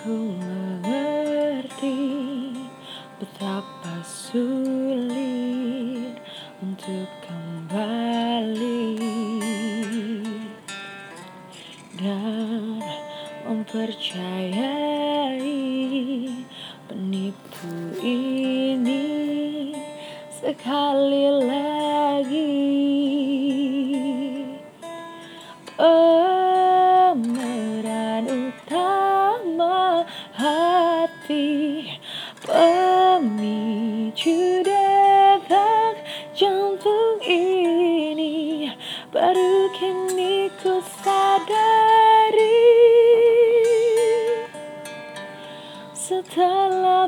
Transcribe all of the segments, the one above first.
Ku mengerti betapa sulit untuk kembali dan mempercaya. Hati. Pemicu detak jantung ini. Baru kini ku sadari. Setelah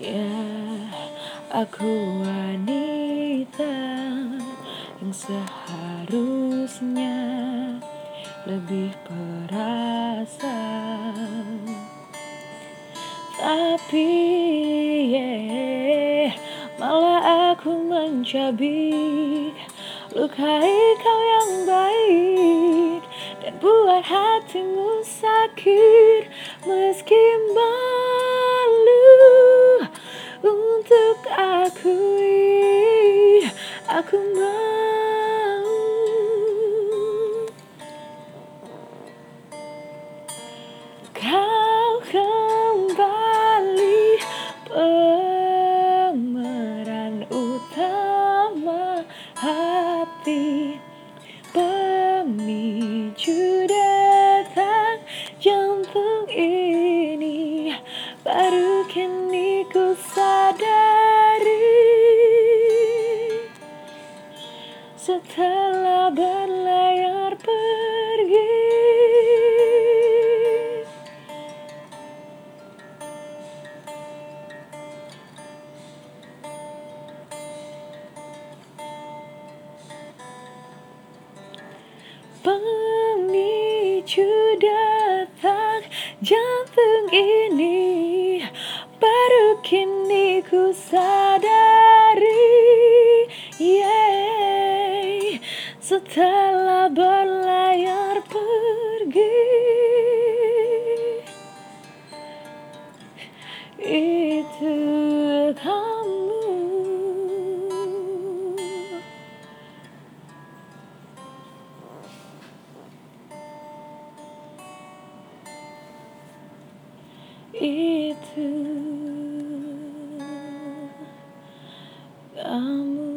yeah. Aku wanita yang seharusnya lebih perasa Tapi yeah, malah aku mencabik Lukai kau yang baik Dan buat hatimu sakit Meski malu akui Aku mau. Kau kembali pemeran utama hati ini Baru kini ku sadari yeah. Setelah berlayar pergi Itu kamu Itu kamu